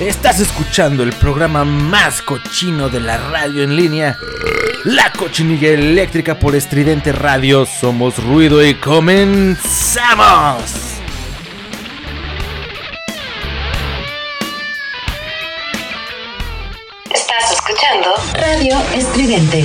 Estás escuchando el programa más cochino de la radio en línea. La cochinilla eléctrica por estridente radio. Somos ruido y comenzamos. Estás escuchando Radio Estridente.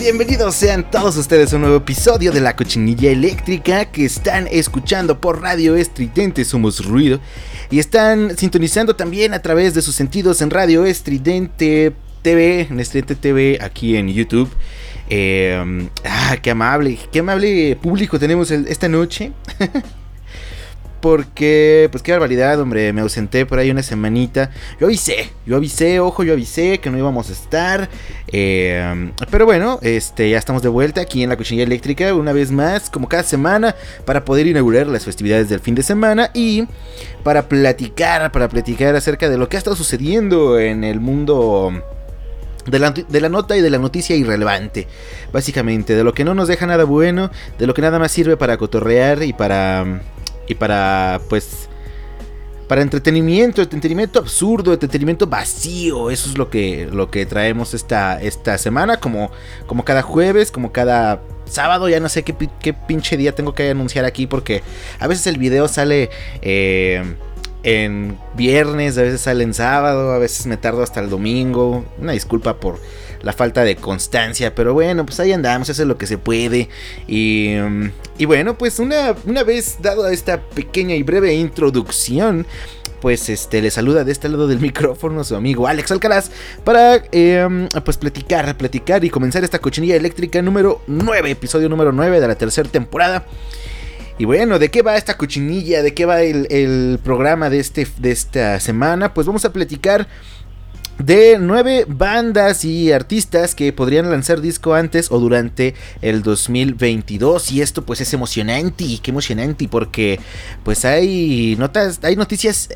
Bienvenidos, sean todos ustedes a un nuevo episodio de La Cochinilla Eléctrica que están escuchando por Radio Estridente Somos Ruido y están sintonizando también a través de sus sentidos en Radio Estridente TV, en Estridente TV aquí en YouTube. Eh, ah, qué amable, qué amable público tenemos esta noche. Porque, pues qué barbaridad, hombre, me ausenté por ahí una semanita. Yo avisé, yo avisé, ojo, yo avisé que no íbamos a estar. Eh, pero bueno, este, ya estamos de vuelta aquí en la cochinilla eléctrica, una vez más, como cada semana, para poder inaugurar las festividades del fin de semana y para platicar, para platicar acerca de lo que ha estado sucediendo en el mundo. De la, de la, nota y de la noticia irrelevante, básicamente, de lo que no nos deja nada bueno, de lo que nada más sirve para cotorrear y para y para pues para entretenimiento, entretenimiento absurdo, entretenimiento vacío, eso es lo que lo que traemos esta esta semana como como cada jueves, como cada sábado, ya no sé qué, qué pinche día tengo que anunciar aquí porque a veces el video sale eh, en viernes, a veces sale en sábado, a veces me tardo hasta el domingo. Una disculpa por la falta de constancia, pero bueno, pues ahí andamos, es lo que se puede. Y, y bueno, pues una, una vez dado esta pequeña y breve introducción, pues este le saluda de este lado del micrófono su amigo Alex Alcaraz para em, pues platicar, platicar y comenzar esta cochinilla eléctrica número 9, episodio número 9 de la tercera temporada. Y bueno, ¿de qué va esta cochinilla? ¿De qué va el, el programa de, este, de esta semana? Pues vamos a platicar de nueve bandas y artistas que podrían lanzar disco antes o durante el 2022 y esto pues es emocionante y qué emocionante porque pues hay notas hay noticias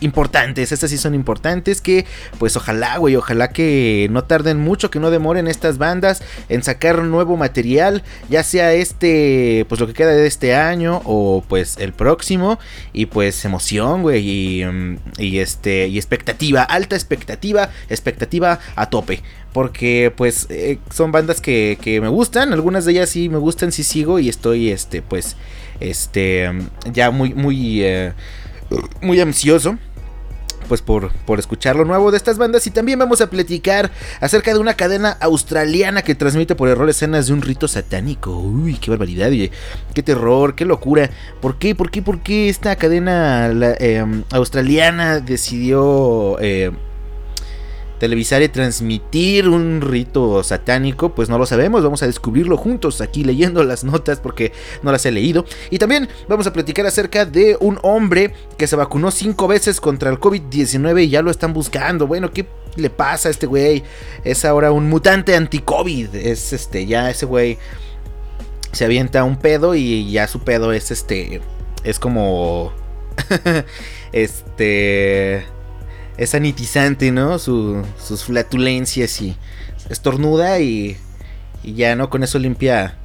importantes, estas sí son importantes que pues ojalá, güey, ojalá que no tarden mucho, que no demoren estas bandas en sacar nuevo material, ya sea este, pues lo que queda de este año o pues el próximo y pues emoción, güey, y, mm, y este, y expectativa, alta expectativa, expectativa a tope. Porque pues eh, son bandas que, que me gustan, algunas de ellas sí me gustan, sí sigo y estoy este pues este ya muy muy eh, muy ansioso pues por, por escuchar lo nuevo de estas bandas y también vamos a platicar acerca de una cadena australiana que transmite por error escenas de un rito satánico. Uy, qué barbaridad, qué terror, qué locura. ¿Por qué, por qué, por qué esta cadena em, australiana decidió eh, televisar y transmitir un rito satánico, pues no lo sabemos, vamos a descubrirlo juntos aquí leyendo las notas porque no las he leído. Y también vamos a platicar acerca de un hombre que se vacunó cinco veces contra el COVID-19 y ya lo están buscando. Bueno, ¿qué le pasa a este güey? Es ahora un mutante anti-COVID, es este, ya ese güey se avienta un pedo y ya su pedo es este, es como... este es sanitizante, ¿no? sus flatulencias y estornuda y, y ya, ¿no? Con eso limpia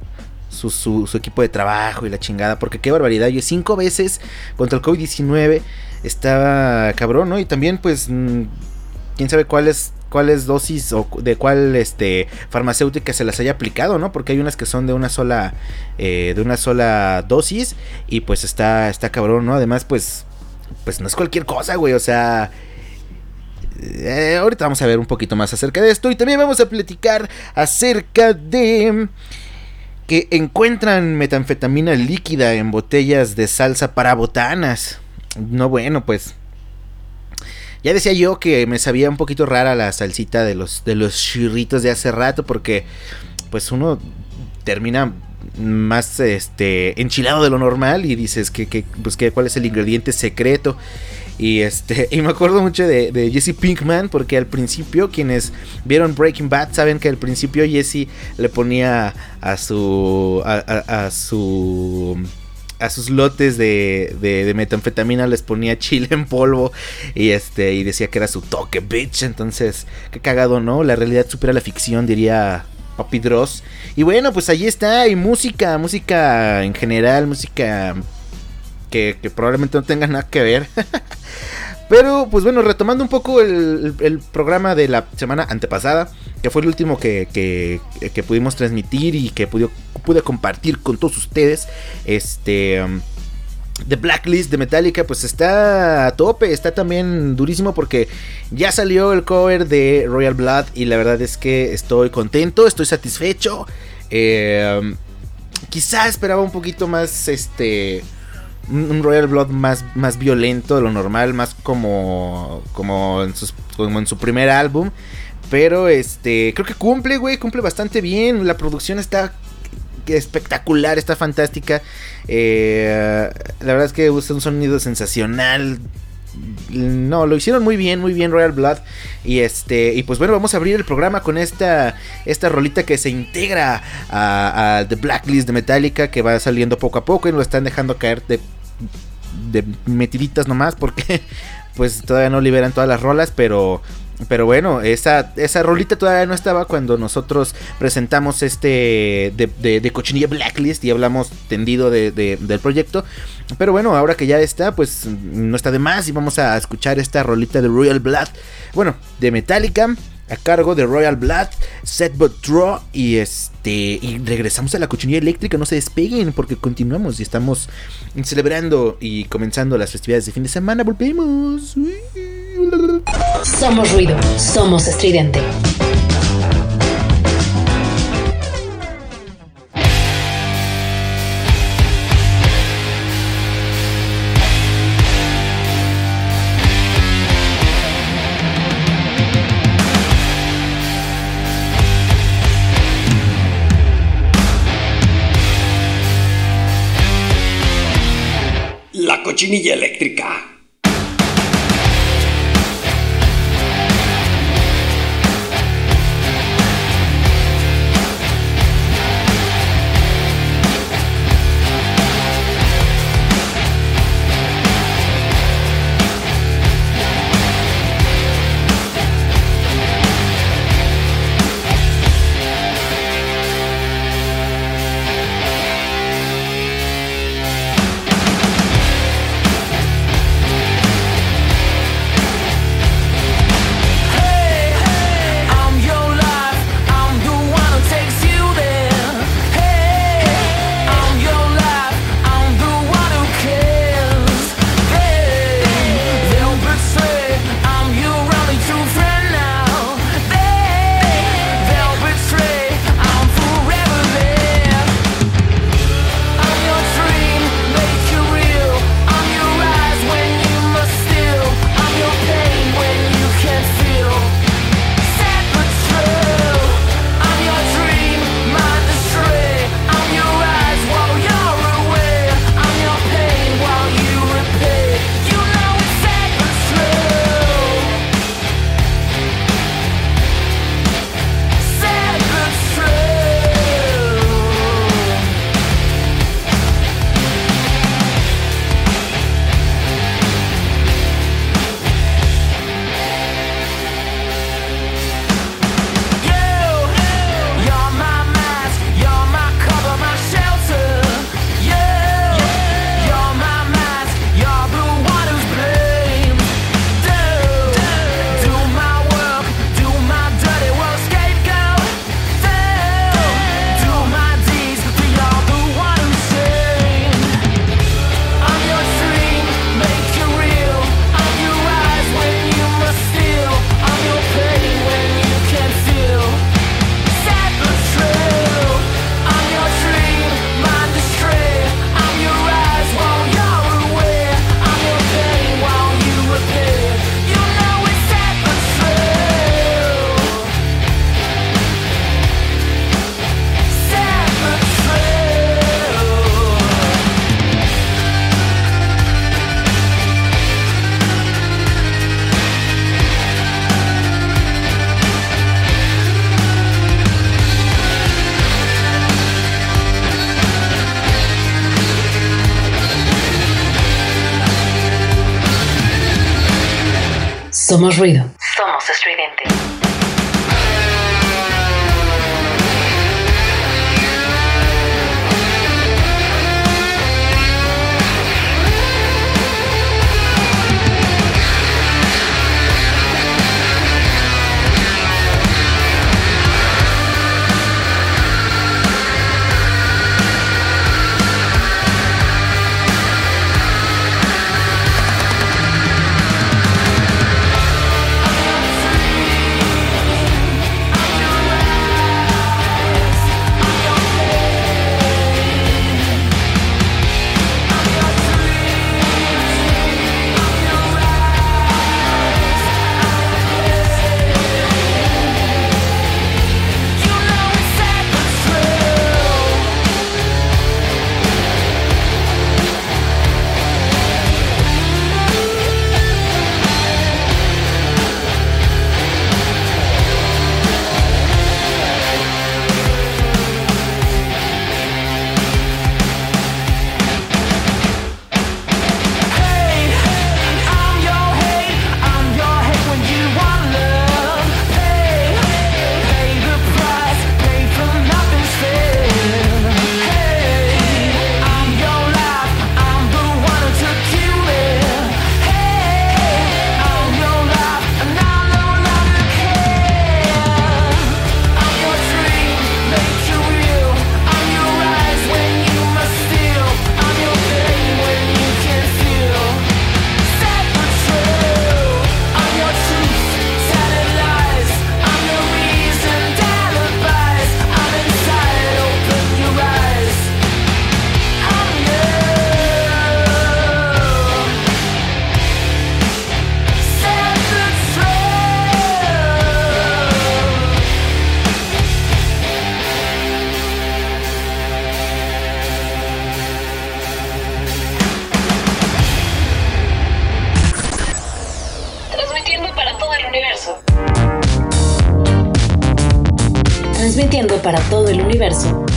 su, su, equipo de trabajo y la chingada. Porque qué barbaridad. Yo cinco veces contra el COVID-19 estaba cabrón, ¿no? Y también, pues, mm, quién sabe cuáles cuáles dosis o de cuál este farmacéutica se las haya aplicado, ¿no? Porque hay unas que son de una sola eh, de una sola dosis y pues está está cabrón, ¿no? Además, pues pues no es cualquier cosa, güey, o sea, eh, ahorita vamos a ver un poquito más acerca de esto y también vamos a platicar acerca de que encuentran metanfetamina líquida en botellas de salsa para botanas. No bueno, pues ya decía yo que me sabía un poquito rara la salsita de los de los chirritos de hace rato porque pues uno termina más este enchilado de lo normal y dices que, que pues que cuál es el ingrediente secreto Y este, y me acuerdo mucho de, Jesse Pinkman, porque al principio, quienes vieron Breaking Bad saben que al principio Jesse le ponía a su. a, su a sus lotes de, de, metanfetamina les ponía chile en polvo y este y decía que era su toque bitch. Entonces qué cagado no la realidad supera la ficción diría Papi Dross. Y bueno pues allí está y música música en general música que, probablemente no tenga nada que ver Pero, pues bueno, retomando un poco el, programa de la semana antepasada, que fue el último que, pudimos transmitir y que pude, pude, compartir con todos ustedes, este... Um, The Blacklist de Metallica pues está a tope, está también durísimo porque ya salió el cover de Royal Blood y la verdad es que estoy contento, estoy satisfecho. Eh, um, quizá esperaba un poquito más este un Royal Blood más, más violento de lo normal, más como, como, en, su primer álbum. Pero este, creo que cumple, güey, cumple bastante bien. La producción está espectacular, está fantástica. Eh, la verdad es que usa un sonido sensacional no, lo hicieron muy bien, muy bien Royal Blood. Y este, y pues bueno, vamos a abrir el programa con esta, esta rolita que se integra a, The Blacklist de Metallica, que va saliendo poco a poco y lo están dejando caer de, de metiditas nomás, porque pues todavía no liberan todas las rolas, pero pero bueno, esa, esa rolita todavía no estaba cuando nosotros presentamos este de, de, Cochinilla Blacklist y hablamos tendido de, del proyecto. Pero bueno, ahora que ya está, pues no está de más y vamos a escuchar esta rolita de Royal Blood. Bueno, de Metallica a cargo de Royal Blood, Set Draw y este y regresamos a la cochinilla eléctrica, no se despeguen porque continuamos y estamos celebrando y comenzando las festividades de fin de semana, volvemos. Somos ruido, somos estridente. Cochinilla eléctrica. Somos ruido.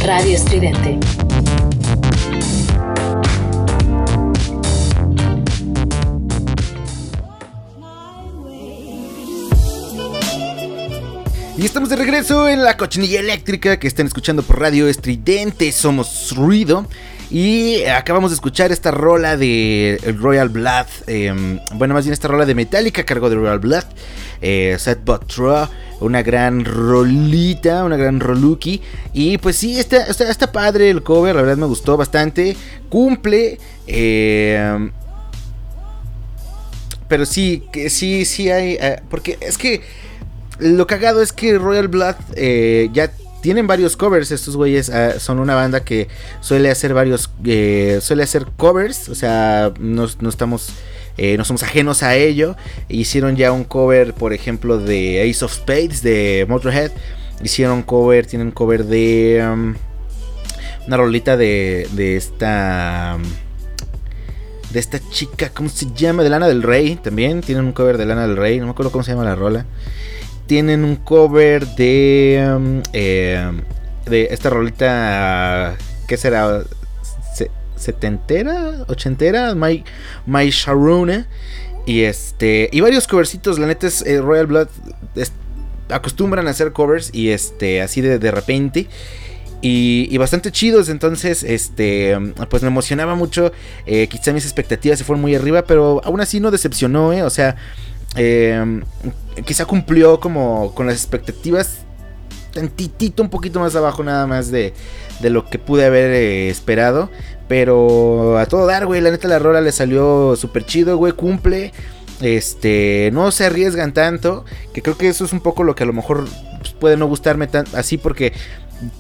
Radio Estridente. Y estamos de regreso en la cochinilla eléctrica que están escuchando por Radio Estridente. Somos Ruido. Y acabamos de escuchar esta rola de Royal Blood. Em, bueno, más bien esta rola de Metallica cargo de Royal Blood. Eh, Set But True una gran rolita, una gran roluki. Y pues sí, está, está, padre el cover, la verdad me gustó bastante. Cumple. Eh, pero sí, que sí, sí hay. Eh, porque es que lo cagado es que Royal Blood eh, ya tienen varios covers. Estos güeyes ah, son una banda que suele hacer varios. suele hacer covers. O sea, no, no estamos eh, no somos ajenos a ello. Hicieron ya un cover, por ejemplo, de Ace of Spades de Motorhead. Hicieron cover, tienen cover de um, una rolita de, de esta... de esta chica, ¿cómo se llama? De Lana del Rey también. Tienen un cover de Lana del Rey, no me acuerdo cómo se llama la rola. Tienen un cover de... Um, eh, de esta rolita... ¿Qué será? Setentera, ochentera, My, My. Y este. Y varios covercitos. La neta es eh, Royal Blood. acostumbran a hacer covers. Y este. Así de, de repente. Y, bastante chidos. Entonces, este. Pues me emocionaba mucho. Eh, quizá mis expectativas se fueron muy arriba. Pero aún así no decepcionó, ¿eh? O sea. Em, quizá cumplió como con las expectativas. Tantitito, un poquito más abajo nada más de, de lo que pude haber esperado. Pero a todo dar, güey. La neta, la rola le salió súper chido, güey. Cumple. Este, no se arriesgan tanto. Que creo que eso es un poco lo que a lo mejor pues, puede no gustarme tan así. Porque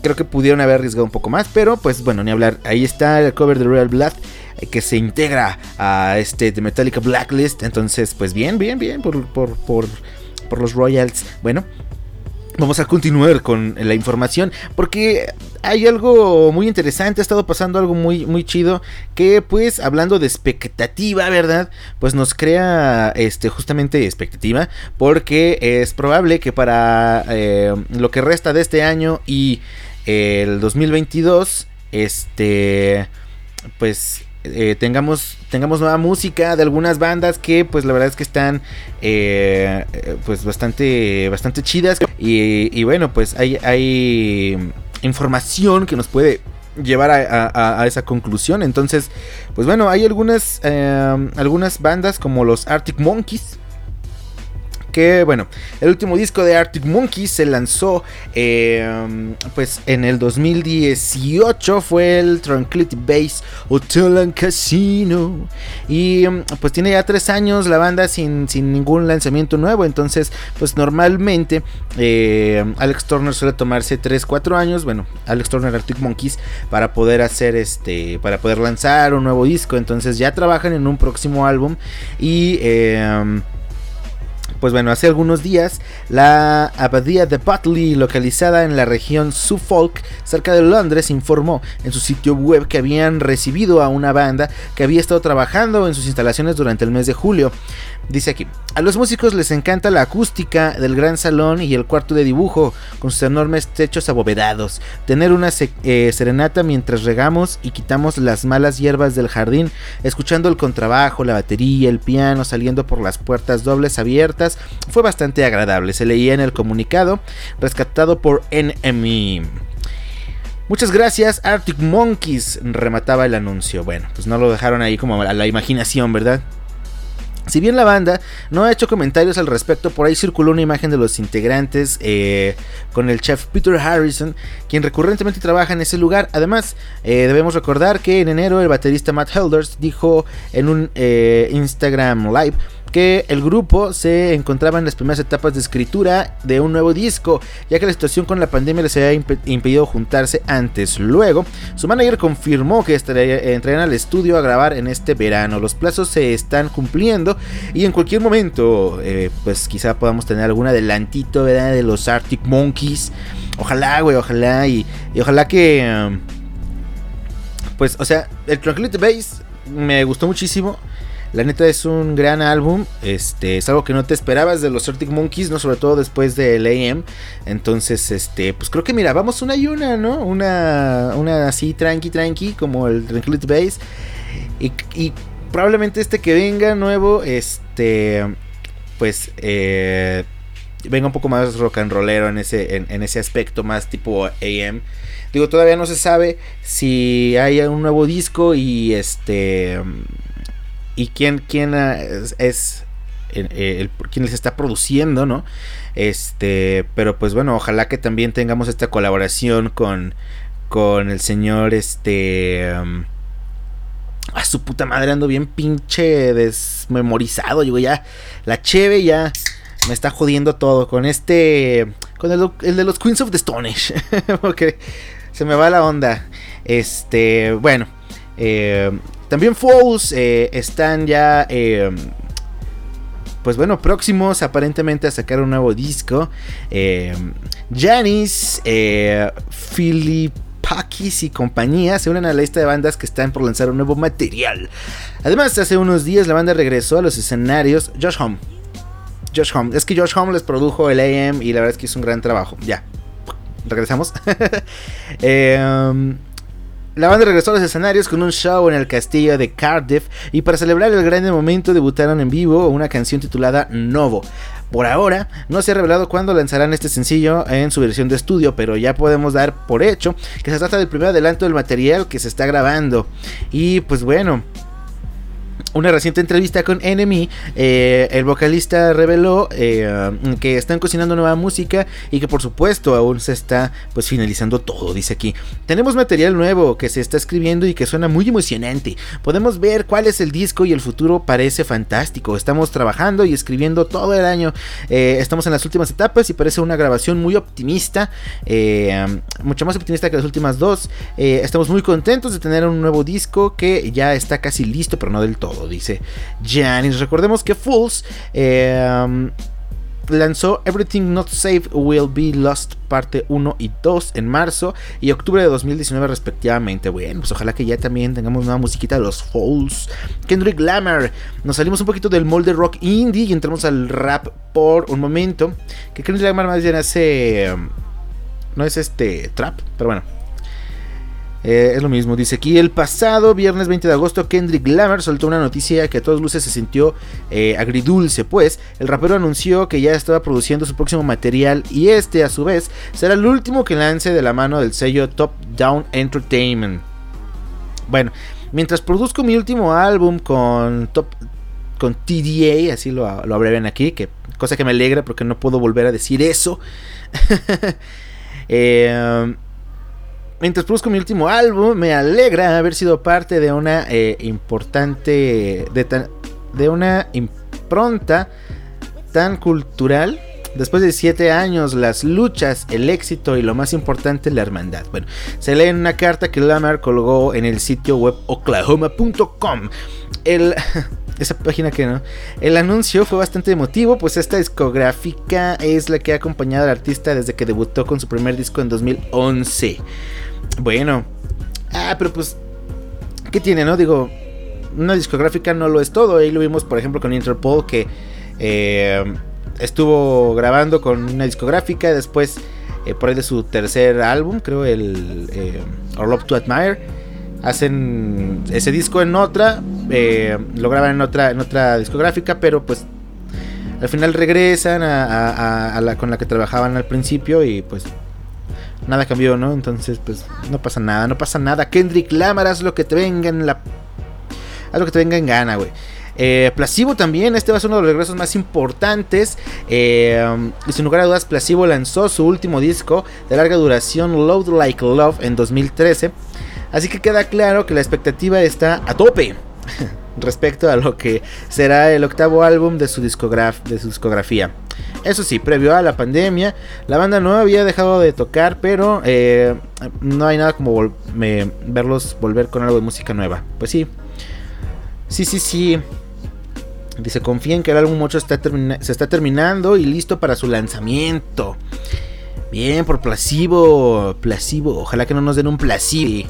creo que pudieron haber arriesgado un poco más. Pero pues bueno, ni hablar. Ahí está el cover de Royal Blood. Eh, que se integra a este de Metallica Blacklist. Entonces, pues bien, bien, bien. Por, por, por, por los Royals. Bueno, Vamos a continuar con la información porque hay algo muy interesante, ha estado pasando algo muy muy chido que pues hablando de expectativa, ¿verdad? Pues nos crea este justamente expectativa porque es probable que para eh, lo que resta de este año y el 2022 este pues eh, tengamos, tengamos nueva música de algunas bandas que pues la verdad es que están eh, pues bastante, bastante chidas. Y, bueno, pues hay, hay información que nos puede llevar a, esa conclusión. Entonces, pues bueno, hay algunas, algunas bandas como los Arctic Monkeys que bueno, el último disco de Arctic Monkeys se lanzó em, pues en el 2018 fue el Tranquility Base Hotel and Casino. Y em, pues tiene ya tres años la banda sin, sin ningún lanzamiento nuevo, entonces pues normalmente em, Alex Turner suele tomarse 3, 4 años, bueno, Alex Turner Arctic Monkeys para poder hacer este, para poder lanzar un nuevo disco, entonces ya trabajan en un próximo álbum y pues bueno, hace algunos días la abadía de Butley, localizada en la región Suffolk, cerca de Londres, informó en su sitio web que habían recibido a una banda que había estado trabajando en sus instalaciones durante el mes de julio. Dice aquí, a los músicos les encanta la acústica del gran salón y el cuarto de dibujo, con sus enormes techos abovedados, tener una eh, serenata mientras regamos y quitamos las malas hierbas del jardín, escuchando el contrabajo, la batería, el piano saliendo por las puertas dobles abiertas, fue bastante agradable, se leía en el comunicado, rescatado por NME. Muchas gracias, Arctic Monkeys, remataba el anuncio. Bueno, pues no lo dejaron ahí como a la imaginación, ¿verdad? Si bien la banda no ha hecho comentarios al respecto, por ahí circuló una imagen de los integrantes eh, con el chef Peter Harrison, quien recurrentemente trabaja en ese lugar. Además, eh, debemos recordar que en enero el baterista Matt Helders dijo en un eh, Instagram Live que el grupo se encontraba en las primeras etapas de escritura de un nuevo disco, ya que la situación con la pandemia les había impedido juntarse antes. Luego, su manager confirmó que entrarían al estudio a grabar en este verano. Los plazos se están cumpliendo y en cualquier momento, eh, pues quizá podamos tener algún adelantito de los Arctic Monkeys. Ojalá, güey, ojalá y, ojalá que... Um, pues, o sea, el Tranquility Base me gustó muchísimo. La neta es un gran álbum. Este, es algo que no te esperabas de los Arctic Monkeys, ¿no? Sobre todo después del AM. Entonces, este, pues creo que mira, vamos una y una, ¿no? Una, una así tranqui, tranqui, como el Tranquility Base. Y, probablemente este que venga nuevo, este, pues, eh, venga un poco más rock and rollero en ese, en, en ese aspecto, más tipo AM. Digo, todavía no se sabe si hay un nuevo disco y este y quién, quién ah, es, el, quien les está produciendo, ¿no? Este, pero pues bueno, ojalá que también tengamos esta colaboración con, con el señor, este... a su puta madre ando bien pinche desmemorizado. Digo, ya, la cheve ya me está jodiendo todo. Con este, con el, de los Queens of the Stone Porque se me va la onda. Este, bueno. Eh, también Falls eh, están ya, eh, pues bueno, próximos aparentemente a sacar un nuevo disco. Eh, Janis, eh, Pakis y compañía se unen a la lista de bandas que están por lanzar un nuevo material. Además, hace unos días la banda regresó a los escenarios. Josh Home. Josh Home. Es que Josh Home les produjo el AM y la verdad es que es un gran trabajo. Ya. Regresamos. eh, la banda regresó a los escenarios con un show en el castillo de Cardiff y para celebrar el gran momento debutaron en vivo una canción titulada Novo. Por ahora no se ha revelado cuándo lanzarán este sencillo en su versión de estudio, pero ya podemos dar por hecho que se trata del primer adelanto del material que se está grabando. Y pues bueno, una reciente entrevista con Enemy, eh, el vocalista reveló eh, que están cocinando nueva música y que por supuesto aún se está pues finalizando todo, dice aquí. Tenemos material nuevo que se está escribiendo y que suena muy emocionante. Podemos ver cuál es el disco y el futuro parece fantástico. Estamos trabajando y escribiendo todo el año. Eh, estamos en las últimas etapas y parece una grabación muy optimista, mucho más optimista que las últimas dos. estamos muy contentos de tener un nuevo disco que ya está casi listo, pero no del todo dice Janis. Recordemos que Fools em, lanzó Everything Not Safe Will Be Lost parte 1 y 2 en marzo y octubre de 2019 respectivamente. Bueno, pues ojalá que ya también tengamos una musiquita de los Fools. Kendrick Lamar. Nos salimos un poquito del molde rock indie y entramos al rap por un momento. Que Kendrick Lamar más bien hace... No es este trap, pero bueno. Eh, es lo mismo, dice aquí el pasado viernes 20 de agosto Kendrick Lamar soltó una noticia que a todas luces se sintió eh, agridulce, pues el rapero anunció que ya estaba produciendo su próximo material y este a su vez será el último que lance de la mano del sello Top Down Entertainment. Bueno, mientras produzco mi último álbum con Top con TDA, así lo, lo abrevian aquí, que cosa que me alegra porque no puedo volver a decir eso. eh, Mientras produzco mi último álbum, me alegra haber sido parte de una eh, importante. De, de, una impronta tan cultural. Después de siete años, las luchas, el éxito y lo más importante, la hermandad. Bueno, se lee en una carta que Lamar colgó en el sitio web oklahoma.com. El. esa página que no. El anuncio fue bastante emotivo, pues esta discográfica es la que ha acompañado al artista desde que debutó con su primer disco en 2011. Bueno. Ah, pero pues. ¿Qué tiene, no? Digo, una discográfica no lo es todo. Ahí lo vimos, por ejemplo, con Interpol, que eh, estuvo grabando con una discográfica. Después, eh, por ahí de su tercer álbum, creo, el eh, Or Love to Admire. Hacen ese disco en otra. lo graban en otra, en otra discográfica, pero pues al final regresan a, la con la que trabajaban al principio y pues nada cambió, ¿no? Entonces, pues no pasa nada, no pasa nada. Kendrick Lamar, haz lo que te venga en la. Haz lo que te venga en gana, güey. Eh, Placebo también, este va a ser uno de los regresos más importantes. Eh, y sin lugar a dudas, Placebo lanzó su último disco de larga duración, Load Like Love, en 2013. Así que queda claro que la expectativa está a tope respecto a lo que será el octavo álbum de su, de su discografía. Eso sí, previo a la pandemia, la banda no había dejado de tocar, pero eh, no hay nada como verlos volver con algo de música nueva. Pues sí, sí, sí, sí. Dice, confíen que el álbum 8 está se está terminando y listo para su lanzamiento. Bien, por placebo, placebo. Ojalá que no nos den un placebo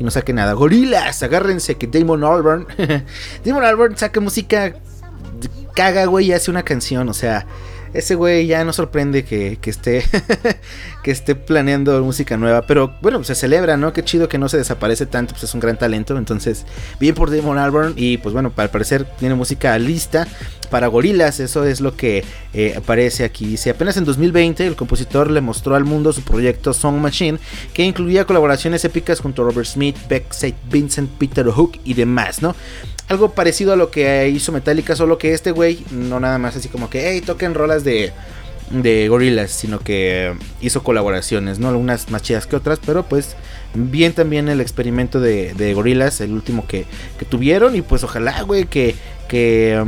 y no saque nada. Gorilas, agárrense que Damon Albarn. Damon Albarn saca música caga, güey, y hace una canción, o sea, ese güey ya no sorprende que, esté que esté planeando música nueva, pero bueno, se celebra, ¿no? Qué chido que no se desaparece tanto, pues es un gran talento, entonces bien por Damon Albarn y pues bueno, al parecer tiene música lista para gorilas, eso es lo que eh, aparece aquí. Dice, apenas en 2020 el compositor le mostró al mundo su proyecto Song Machine, que incluía colaboraciones épicas junto a Robert Smith, Beck, Saint Vincent, Peter Hook y demás, ¿no? Algo parecido a lo que hizo Metallica, solo que este güey no nada más así como que, hey, toquen rolas de, de gorilas, sino que hizo colaboraciones, ¿no? Algunas más chidas que otras, pero pues bien también el experimento de, de gorilas, el último que, que, tuvieron, y pues ojalá, güey, que, que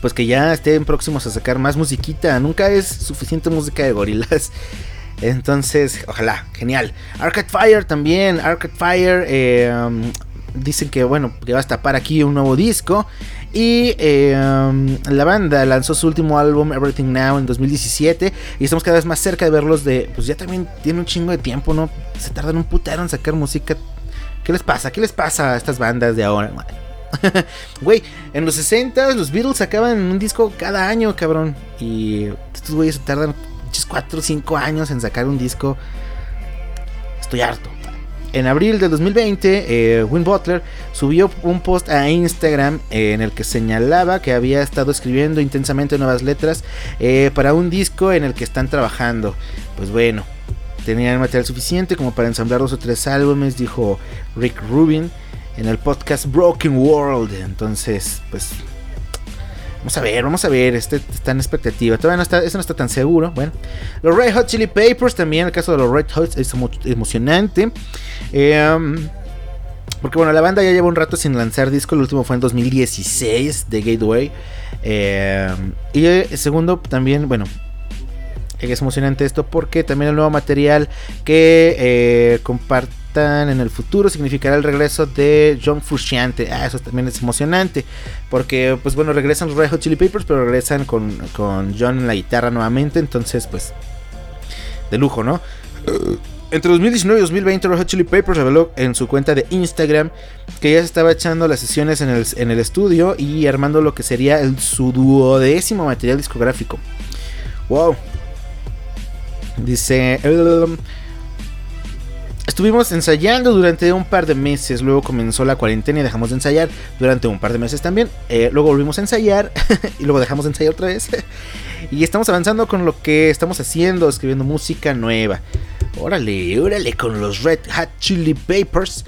pues que ya estén próximos a sacar más musiquita. Nunca es suficiente música de gorilas. Entonces, ojalá, genial. Arcade Fire también. Arcade Fire eh, dicen que bueno, que va a tapar aquí un nuevo disco. Y em, la banda lanzó su último álbum, Everything Now, en 2017. Y estamos cada vez más cerca de verlos de. Pues ya también tiene un chingo de tiempo, ¿no? Se tardan un putero en sacar música. ¿Qué les pasa? ¿Qué les pasa a estas bandas de ahora? Güey, en los 60 los Beatles sacaban un disco cada año, cabrón. Y estos güeyes tardan 4 o 5 años en sacar un disco. Estoy harto en abril de 2020, eh, Win Butler subió un post a Instagram eh, en el que señalaba que había estado escribiendo intensamente nuevas letras eh, para un disco en el que están trabajando. Pues bueno, tenían material suficiente como para ensamblar dos o tres álbumes, dijo Rick Rubin en el podcast Broken World. Entonces, pues Vamos a ver, vamos a ver. Este está en expectativa. Todavía no está, eso no está tan seguro. Bueno, los Red Hot Chili Papers también. El caso de los Red Hot es emocionante. Em, porque bueno, la banda ya lleva un rato sin lanzar disco. El último fue en 2016 de Gateway. Em, y el segundo también, bueno, es emocionante esto porque también el nuevo material que eh, comparte en el futuro significará el regreso de John Frusciante. Ah, eso también es emocionante. Porque, pues bueno, regresan los Red Hot Chili Papers, pero regresan con, John en la guitarra nuevamente. Entonces, pues, de lujo, ¿no? Entre 2019 y 2020, Red Hot Chili Papers reveló en su cuenta de Instagram que ya se estaba echando las sesiones en el, en el estudio y armando lo que sería su duodécimo material discográfico. ¡Wow! Dice. Estuvimos ensayando durante un par de meses, luego comenzó la cuarentena y dejamos de ensayar durante un par de meses también, eh, luego volvimos a ensayar y luego dejamos de ensayar otra vez y estamos avanzando con lo que estamos haciendo, escribiendo música nueva. Órale, órale con los Red Hot Chili Papers.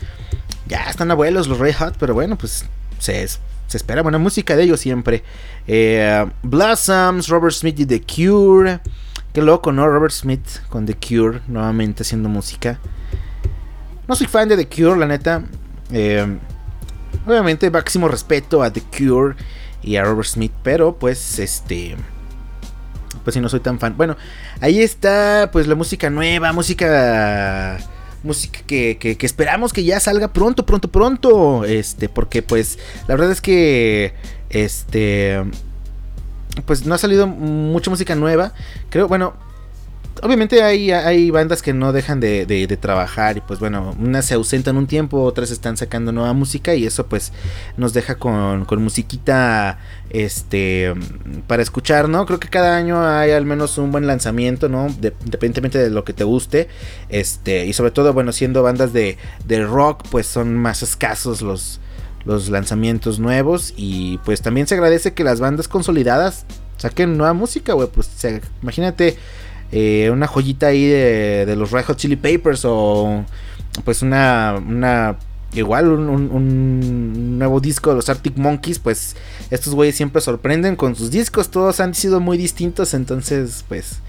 Ya están abuelos los Red Hot, pero bueno, pues se, se espera buena música de ellos siempre. Eh, Blossoms, Robert Smith y The Cure. Qué loco, ¿no? Robert Smith con The Cure nuevamente haciendo música. No soy fan de The Cure, la neta. Eh, obviamente, máximo respeto a The Cure y a Robert Smith, pero pues este. Pues si no soy tan fan. Bueno, ahí está pues la música nueva, música música que, que, esperamos que ya salga pronto, pronto, pronto. Este, porque pues la verdad es que este pues no ha salido mucha música nueva. Creo, bueno, obviamente hay, hay bandas que no dejan de, trabajar y pues bueno, unas se ausentan un tiempo, otras están sacando nueva música y eso pues nos deja con, con musiquita este para escuchar, ¿no? Creo que cada año hay al menos un buen lanzamiento, ¿no? independientemente de lo que te guste, este y sobre todo bueno, siendo bandas de, de rock pues son más escasos los los lanzamientos nuevos y pues también se agradece que las bandas consolidadas saquen nueva música, güey, pues imagínate eh, una joyita ahí de, los Red Hot Chili Papers o pues una, una igual un, nuevo disco de los Arctic Monkeys, pues estos güeyes siempre sorprenden con sus discos, todos han sido muy distintos, entonces pues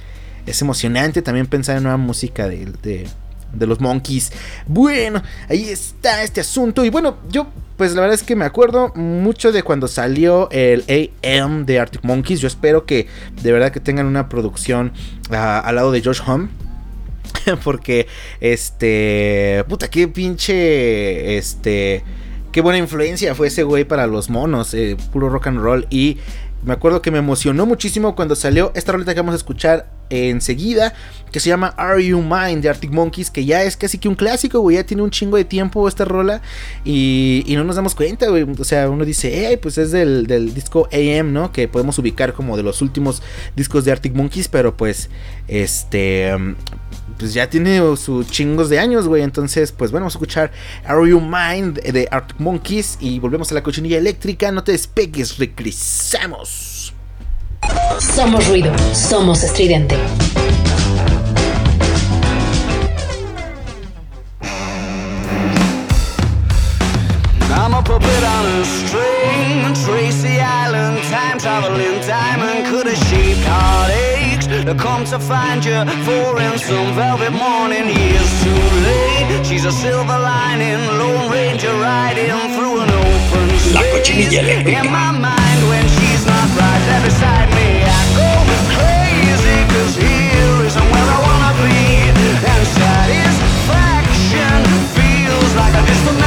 es emocionante también pensar en nueva música de, de, de los Monkeys. Bueno, ahí está este asunto y bueno, yo pues la verdad es que me acuerdo mucho de cuando salió el AM de Arctic Monkeys. Yo espero que de verdad que tengan una producción ah, al lado de Josh Home. Porque, este. Puta, qué pinche. Este. Qué buena influencia fue ese güey para los monos. Eh, puro rock and roll. Y me acuerdo que me emocionó muchísimo cuando salió esta roleta que vamos a escuchar enseguida, que se llama Are You Mine de Arctic Monkeys, que ya es casi que un clásico, güey, ya tiene un chingo de tiempo esta rola y, no nos damos cuenta, güey, o sea, uno dice, hey, pues es del, disco AM, ¿no? Que podemos ubicar como de los últimos discos de Arctic Monkeys, pero pues, este, pues ya tiene sus chingos de años, güey. Entonces, pues bueno, vamos a escuchar Are You Mind de Arctic Monkeys y volvemos a la cochinilla eléctrica. No te despegues, regresamos. Somos ruido, somos estridente. I'm a puppet on a string, Tracy Island, time traveling diamond, could have shaped heartaches. To come to find you for in some velvet morning, years too late. She's a silver lining, Lone Ranger riding through an open space. In my mind, when she's not right there beside me, I go crazy, cause here isn't where I wanna be. And satisfaction feels like a distant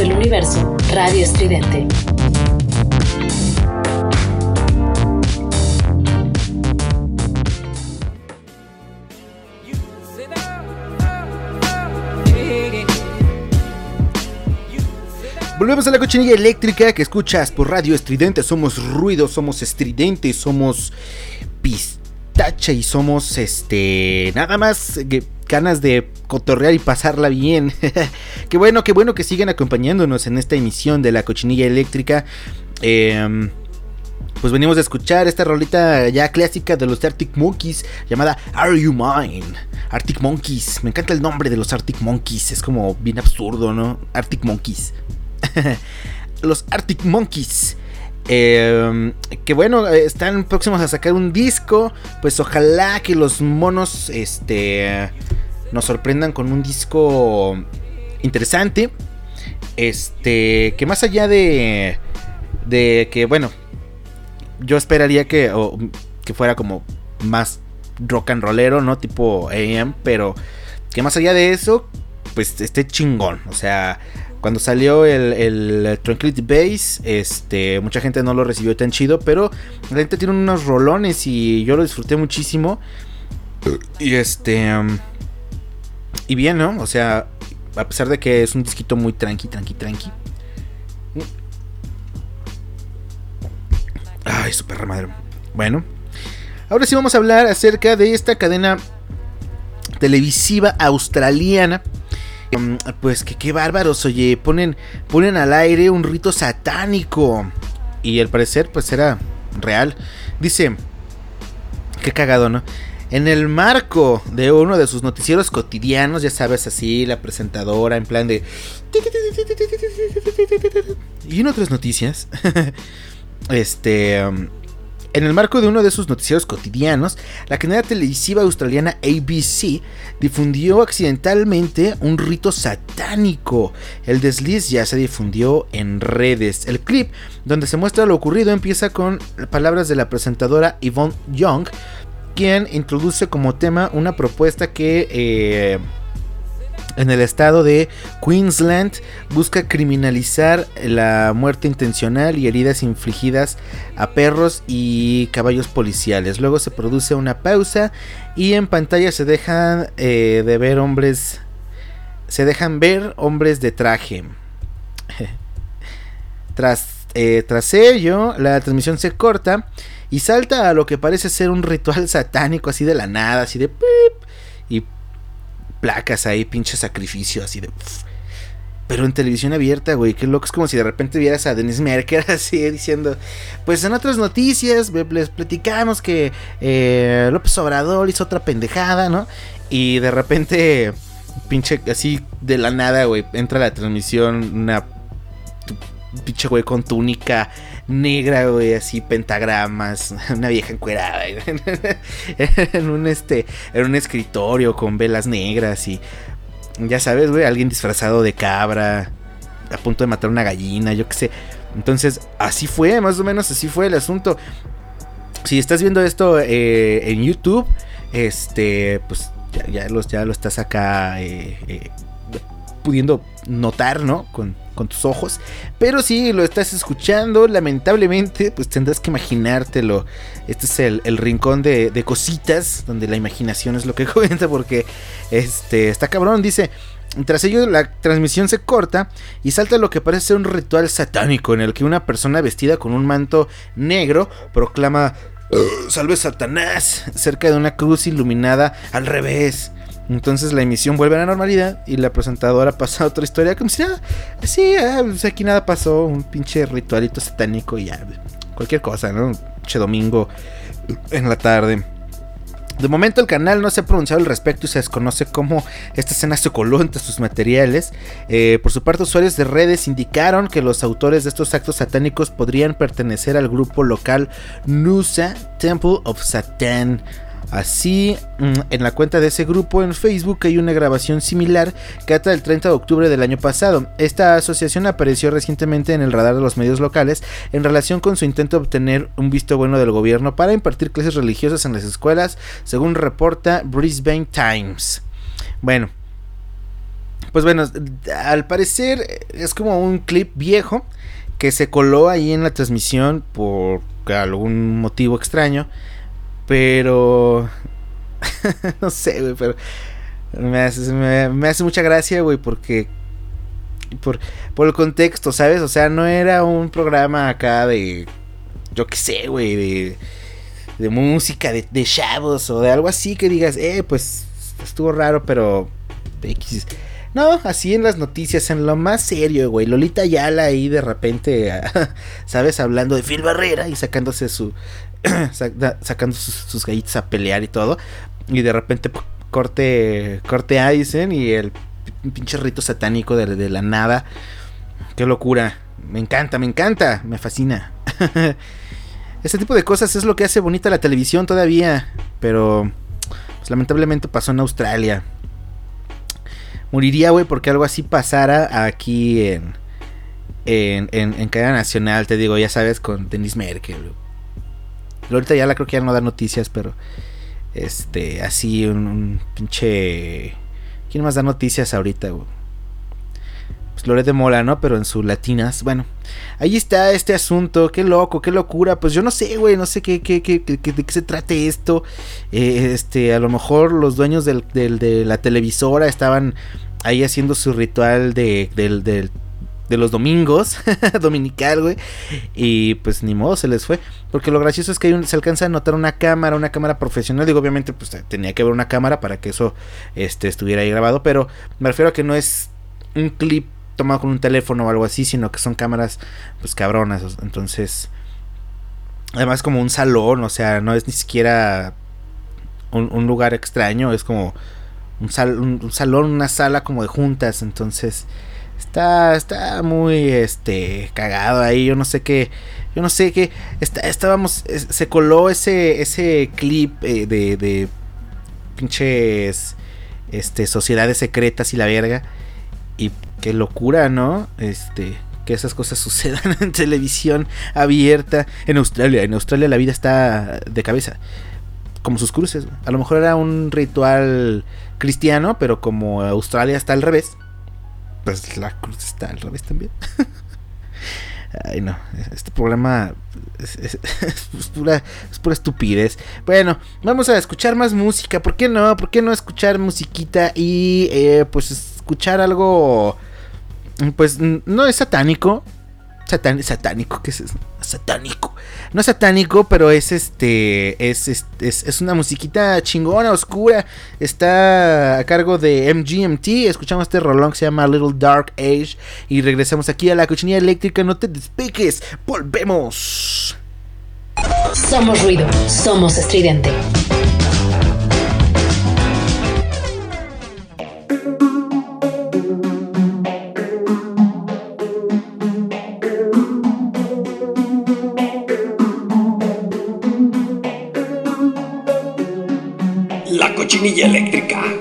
todo el universo, Radio Estridente. Volvemos a la cochinilla eléctrica que escuchas por Radio Estridente. Somos ruido, somos estridentes, somos pistacha y somos este. Nada más que ganas de cotorrear y pasarla bien. qué bueno, qué bueno que siguen acompañándonos en esta emisión de la cochinilla eléctrica. Em, pues venimos a escuchar esta rolita ya clásica de los Arctic Monkeys llamada Are You Mine? Arctic Monkeys, me encanta el nombre de los Arctic Monkeys, es como bien absurdo, ¿no? Arctic Monkeys. los Arctic Monkeys. Eh, que bueno, están próximos a sacar un disco. Pues ojalá que los monos este, nos sorprendan con un disco interesante. Este, que más allá de, de que, bueno, yo esperaría que, o, que fuera como más rock and rollero, ¿no? Tipo AM, pero que más allá de eso, pues esté chingón. O sea, cuando salió el, el, Tranquility Base, este, mucha gente no lo recibió tan chido, pero la gente tiene unos rolones y yo lo disfruté muchísimo. Y este... Um, y bien, ¿no? O sea, a pesar de que es un disquito muy tranqui, tranqui, tranqui. Ay, su perra madre. Bueno, ahora sí vamos a hablar acerca de esta cadena televisiva australiana pues que qué bárbaros, oye, ponen, ponen al aire un rito satánico. Y al parecer, pues era real. Dice, qué cagado, ¿no? En el marco de uno de sus noticieros cotidianos, ya sabes, así, la presentadora en plan de... Y en otras noticias, este... En el marco de uno de sus noticieros cotidianos, la cadena televisiva australiana ABC difundió accidentalmente un rito satánico. El desliz ya se difundió en redes. El clip donde se muestra lo ocurrido empieza con palabras de la presentadora Yvonne Young, introduce como tema una propuesta que... Eh, en el estado de Queensland busca criminalizar la muerte intencional y heridas infligidas a perros y caballos policiales. Luego se produce una pausa y en pantalla se dejan eh, de ver hombres. Se dejan ver hombres de traje. tras, eh, tras ello, la transmisión se corta y salta a lo que parece ser un ritual satánico así de la nada, así de y placas ahí, pinche sacrificio, así de. Pero en televisión abierta, güey, qué loco. Es como si de repente vieras a Denise Merker así diciendo: Pues en otras noticias les platicamos que eh, López Obrador hizo otra pendejada, ¿no? Y de repente, pinche, así de la nada, güey, entra la transmisión una pinche güey con túnica negra, güey, así pentagramas, una vieja encuerada en un este en un escritorio con velas negras y ya sabes, güey, alguien disfrazado de cabra a punto de matar una gallina, yo qué sé. Entonces, así fue, más o menos así fue el asunto. Si estás viendo esto eh, en YouTube, este, pues ya, los, ya lo estás acá eh, eh, pudiendo notar, ¿no? Con, con tus ojos. Pero si lo estás escuchando, lamentablemente, pues tendrás que imaginártelo. Este es el, rincón de, de, cositas, donde la imaginación es lo que cuenta, porque este, está cabrón, dice. Tras ello, la transmisión se corta y salta lo que parece ser un ritual satánico en el que una persona vestida con un manto negro proclama Salve Satanás cerca de una cruz iluminada al revés. Entonces la emisión vuelve a la normalidad y la presentadora pasa a otra historia como si nada, sí, ah, pues aquí nada pasó, un pinche ritualito satánico y ya, cualquier cosa, ¿no? Pinche domingo en la tarde. De momento el canal no se ha pronunciado al respecto y se desconoce cómo esta escena se coló entre sus materiales. Eh, por su parte, usuarios de redes indicaron que los autores de estos actos satánicos podrían pertenecer al grupo local Nusa Temple of Satan. Así, mm, en la cuenta de ese grupo en Facebook hay una grabación similar que data del 30 de octubre del año pasado. Esta asociación apareció recientemente en el radar de los medios locales en relación con su intento de obtener un visto bueno del gobierno para impartir clases religiosas en las escuelas, según reporta Brisbane Times. Bueno, pues bueno, al parecer es como un clip viejo que se coló ahí en la transmisión por algún motivo extraño. Pero. no sé, güey, pero. Me hace, mucha gracia, güey, porque. Por, por el contexto, ¿sabes? O sea, no era un programa acá de. Yo qué sé, güey, de. De música, de, de chavos o de algo así que digas, eh, pues estuvo raro, pero. No, así en las noticias, en lo más serio, güey. Lolita Yala ahí de repente, ¿sabes? Hablando de Phil Barrera y sacándose su, sacando sus, gallitas a pelear y todo. Y de repente corte, corte a dicen, y el pinche rito satánico de, la nada. Qué locura. Me encanta, me encanta, me fascina. este tipo de cosas es lo que hace bonita la televisión todavía. Pero pues, lamentablemente pasó en Australia. Moriría, güey, porque algo así pasara aquí en, en, en, en cadena nacional, te digo, ya sabes, con Denis Merkel. Ahorita ya la creo que ya no da noticias, pero este, así un, pinche. ¿Quién más da noticias ahorita, güey? Pues Loret de Mola, ¿no? Pero en sus latinas. Bueno, ahí está este asunto. Qué loco, qué locura. Pues yo no sé, güey. No sé qué, qué, qué, de qué se trate esto. Eh, este, a lo mejor los dueños de la televisora estaban ahí haciendo su ritual de, del de los domingos, dominical, güey. Y pues ni modo, se les fue. Porque lo gracioso es que se alcanza a notar una cámara, una cámara profesional. Digo, obviamente, pues tenía que haber una cámara para que eso este, estuviera ahí grabado. Pero me refiero a que no es un clip tomado con un teléfono o algo así, sino que son cámaras, pues cabronas. Entonces, además, como un salón, o sea, no es ni siquiera un, lugar extraño, es como un, un salón, una sala como de juntas. Entonces Está, está muy, este, cagado ahí. Yo no sé qué, yo no sé qué. Está, estábamos, se coló ese, ese clip eh, de, de pinches, este, sociedades secretas y la verga. Y qué locura, ¿no? Este, que esas cosas sucedan en televisión abierta en Australia. En Australia la vida está de cabeza. Como sus cruces. A lo mejor era un ritual cristiano, pero como Australia está al revés la cruz está al revés también. Ay, no, este programa es, pura, es pura estupidez. Bueno, vamos a escuchar más música. ¿Por qué no? ¿Por qué no escuchar musiquita y eh, pues escuchar algo, pues no es satánico, satánico, ¿qué es? Satánico. No satánico, pero es este. Es, es, es, una musiquita chingona, oscura. Está a cargo de MGMT. Escuchamos este rolón que se llama Little Dark Age. Y regresamos aquí a la cochinilla eléctrica. No te despiques. Volvemos. Somos ruido. Somos estridente. Cochinilla eléctrica.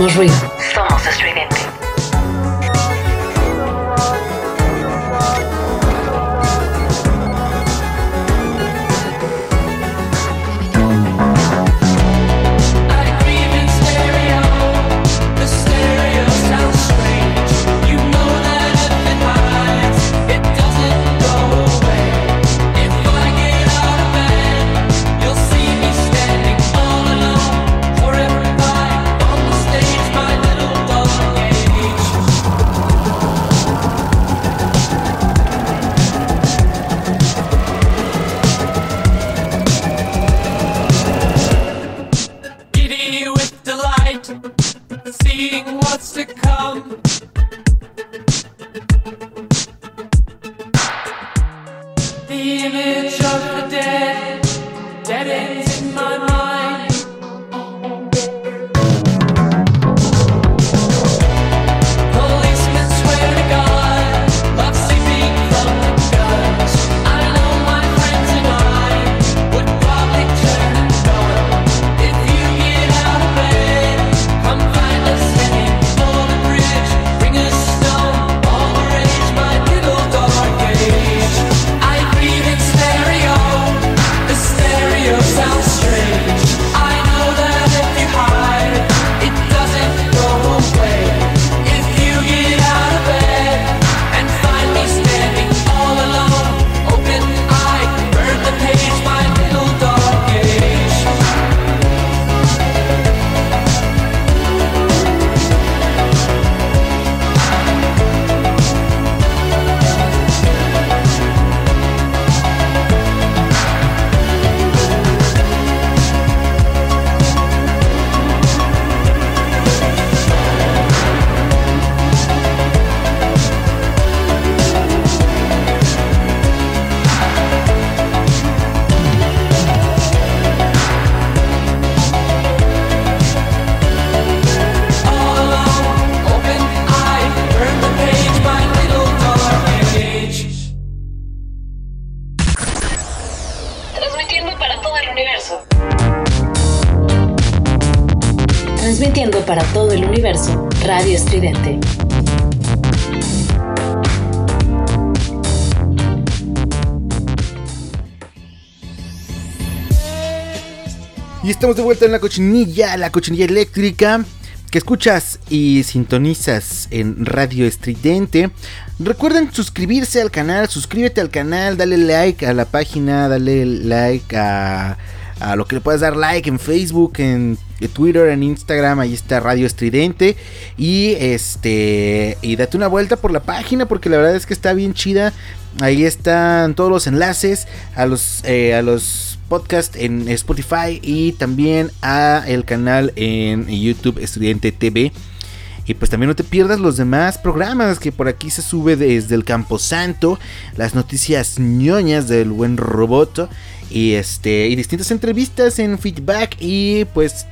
Somos de vuelta en la cochinilla, la cochinilla eléctrica que escuchas y sintonizas en Radio Estridente. Recuerden suscribirse al canal, suscríbete al canal, dale like a la página, dale like a, a lo que le puedas dar like en Facebook, en Twitter, en Instagram, ahí está Radio Estridente. Y este. Y date una vuelta por la página. Porque la verdad es que está bien chida. Ahí están todos los enlaces a los, eh, a los podcast en Spotify y también a el canal en YouTube Estudiante TV. Y pues también no te pierdas los demás programas que por aquí se sube desde el Camposanto, las noticias ñoñas del buen roboto y este y distintas entrevistas en feedback y pues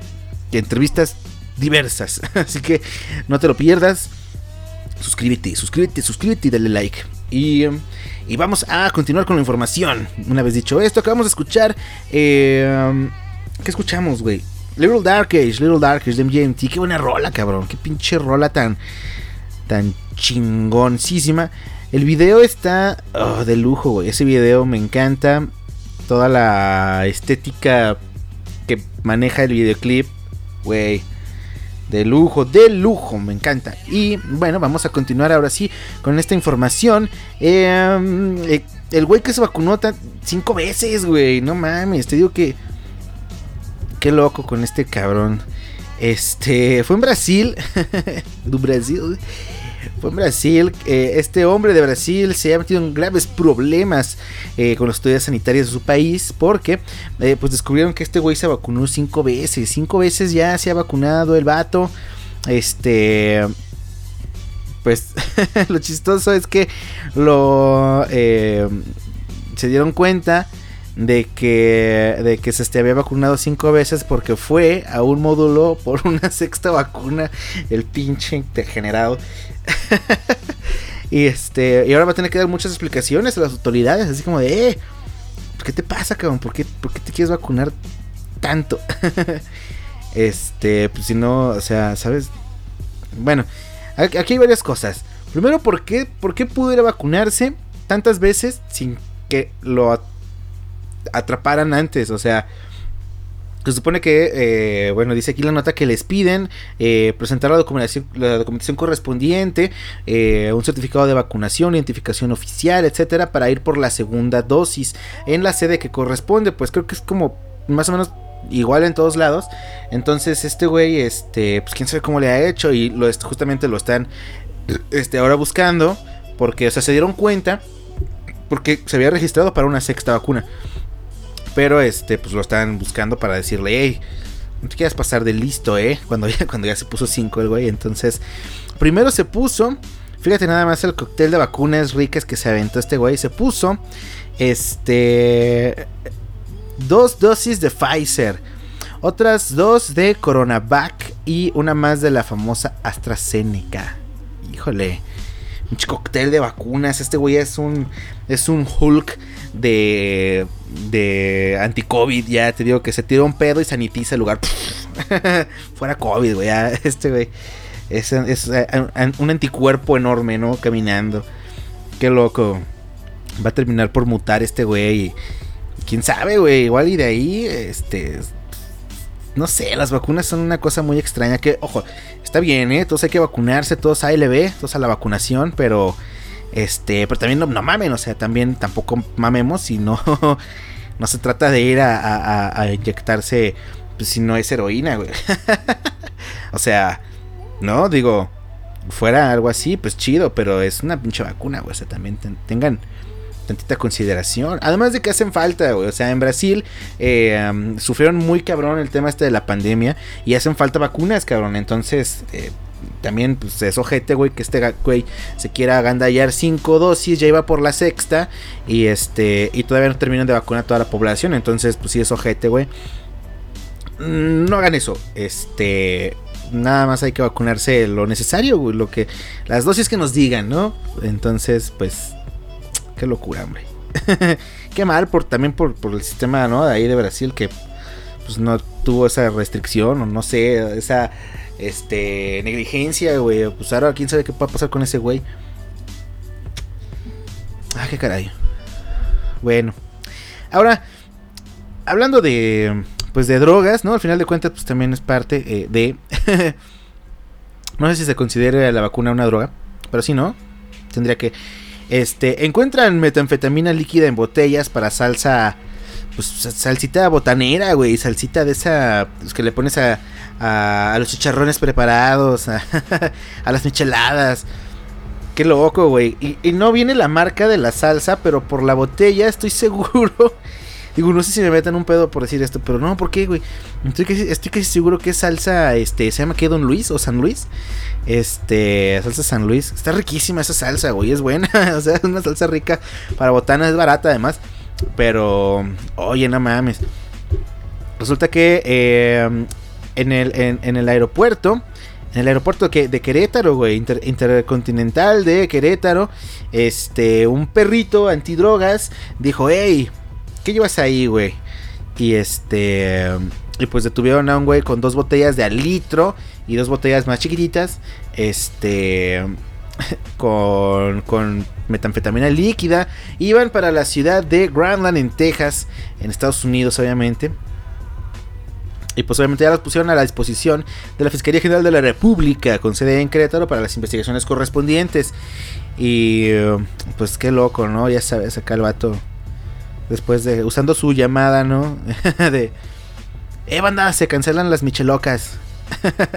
entrevistas diversas. Así que no te lo pierdas. Suscríbete, suscríbete, suscríbete y dale like. Y y vamos a continuar con la información. Una vez dicho esto, acabamos de escuchar. Eh, ¿Qué escuchamos, güey? Little Dark Age, Little Dark Age de MGMT. Qué buena rola, cabrón. Qué pinche rola tan, tan chingoncísima. El video está oh, de lujo, güey. Ese video me encanta. Toda la estética que maneja el videoclip, güey. De lujo, de lujo, me encanta. Y bueno, vamos a continuar ahora sí con esta información. Em, eh, el güey que se vacunó cinco veces, güey. No mames, te digo que... Qué loco con este cabrón. Este, fue en Brasil. Brasil fue en Brasil. Eh, este hombre de Brasil se ha metido en graves problemas eh, con las autoridades sanitarias de su país porque eh, pues descubrieron que este güey se vacunó cinco veces. Cinco veces ya se ha vacunado el vato. Este... Pues lo chistoso es que lo... se dieron cuenta de que, de que se había vacunado cinco veces porque fue a un módulo por una sexta vacuna, el pinche degenerado. y este, y ahora va a tener que dar muchas explicaciones a las autoridades, así como de, eh, ¿qué te pasa, cabrón? ¿Por qué, por qué te quieres vacunar tanto? Este, pues si no, o sea, ¿sabes? Bueno, aquí hay varias cosas. Primero, ¿por qué, ¿por qué pudo ir a vacunarse tantas veces sin que lo atraparan antes? O sea, se supone que, eh, bueno, dice aquí la nota que les piden eh, presentar la documentación, la documentación correspondiente, eh, un certificado de vacunación, identificación oficial, etcétera, para ir por la segunda dosis en la sede que corresponde. Pues creo que es como más o menos igual en todos lados. Entonces, este güey, este, pues quién sabe cómo le ha hecho y lo, justamente lo están, este, ahora buscando, porque, o sea, se dieron cuenta, porque se había registrado para una sexta vacuna. Pero este, pues lo están buscando para decirle, hey, no te quieras pasar de listo, eh. Cuando ya, cuando ya se puso 5 el güey. Entonces, primero se puso. Fíjate nada más el cóctel de vacunas ricas que se aventó este güey. Se puso. Este. Dos dosis de Pfizer. Otras dos de Coronavac. Y una más de la famosa AstraZeneca. Híjole. Un cóctel de vacunas. Este güey es un. Es un Hulk de, de anti-COVID. Ya te digo que se tira un pedo y sanitiza el lugar. Fuera COVID, güey. Este güey es, eh, un anticuerpo enorme, ¿no? Caminando. Qué loco. Va a terminar por mutar este güey. Quién sabe, güey. Igual y de ahí, este. No sé, las vacunas son una cosa muy extraña. Que, ojo, está bien, ¿eh? Todos hay que vacunarse, todos a LB, todos a la vacunación, pero este, pero también no, mamen, o sea, también tampoco mamemos y no, se trata de ir a, inyectarse pues, si no es heroína, güey. o sea, no, digo, fuera algo así, pues chido, pero es una pinche vacuna, güey. O sea, también tengan tantita consideración. Además de que hacen falta, güey. O sea, en Brasil eh, sufrieron muy cabrón el tema este de la pandemia y hacen falta vacunas, cabrón. Entonces, eh, también pues, es ojete, güey, que este güey se quiera agandallar cinco dosis, ya iba por la sexta y este y todavía no terminan de vacunar a toda la población, entonces pues sí es ojete, güey. Mm, no hagan eso, este nada más hay que vacunarse lo necesario, güey, lo que las dosis que nos digan, ¿no? Entonces, pues qué locura, hombre. qué mal por también por, por el sistema, ¿no? De ahí de Brasil que pues no tuvo esa restricción o no sé, esa este, negligencia, güey. Pues ahora quién sabe qué va a pasar con ese güey. Ah, qué caray. Bueno. Ahora, hablando de, pues de drogas, ¿no? Al final de cuentas, pues también es parte eh, de... no sé si se considera la vacuna una droga, pero si no, tendría que... Este, encuentran metanfetamina líquida en botellas para salsa pues salsita botanera, güey, salsita de esa pues, que le pones a, a, los chicharrones preparados, a, las micheladas. Qué loco, güey. Y, no viene la marca de la salsa, pero por la botella estoy seguro. Digo, no sé si me metan un pedo por decir esto, pero no, ¿por qué, güey? Estoy casi, seguro que es salsa, este, se llama que Don Luis o San Luis. Este, salsa San Luis. Está riquísima esa salsa, güey, es buena. o sea, es una salsa rica para botana, es barata además. Pero, oye, no mames. Resulta que eh, en, el, en, el aeropuerto, en el aeropuerto de Querétaro, güey, intercontinental de Querétaro, este, un perrito antidrogas dijo, hey, ¿qué llevas ahí, güey? Y este, y pues detuvieron a un güey con dos botellas de al litro y dos botellas más chiquititas, este, con, con metanfetamina líquida. Iban para la ciudad de Grandland en Texas, en Estados Unidos obviamente. Y pues obviamente ya las pusieron a la disposición de la Fiscalía General de la República con sede en Querétaro para las investigaciones correspondientes. Y pues qué loco, ¿no? Ya sabes, acá el vato, después de, usando su llamada, ¿no? de, eh, banda, se cancelan las michelocas.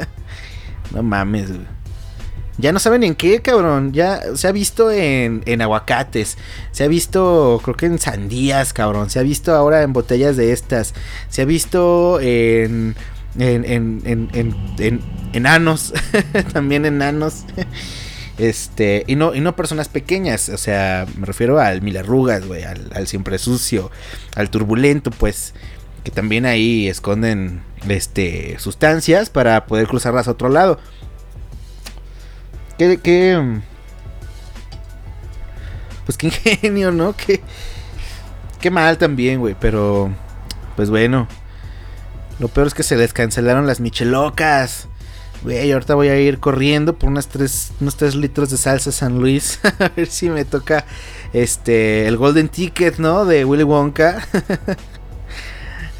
no mames, güey. Ya no saben en qué, cabrón. Ya se ha visto en, en aguacates. Se ha visto, creo que en sandías, cabrón. Se ha visto ahora en botellas de estas. Se ha visto en. En, en, en, en enanos. También enanos. Este, y no, y no personas pequeñas, o sea, me refiero al mil arrugas, güey, al, al, siempre sucio, al turbulento, pues, que también ahí esconden, este, sustancias para poder cruzarlas a otro lado. Qué, pues qué ingenio, ¿no? Qué, qué mal también, güey. Pero, pues bueno. Lo peor es que se les cancelaron las michelocas. Güey, ahorita voy a ir corriendo por unas tres, unos 3 litros de salsa San Luis. a ver si me toca este el Golden Ticket, ¿no? De Willy Wonka.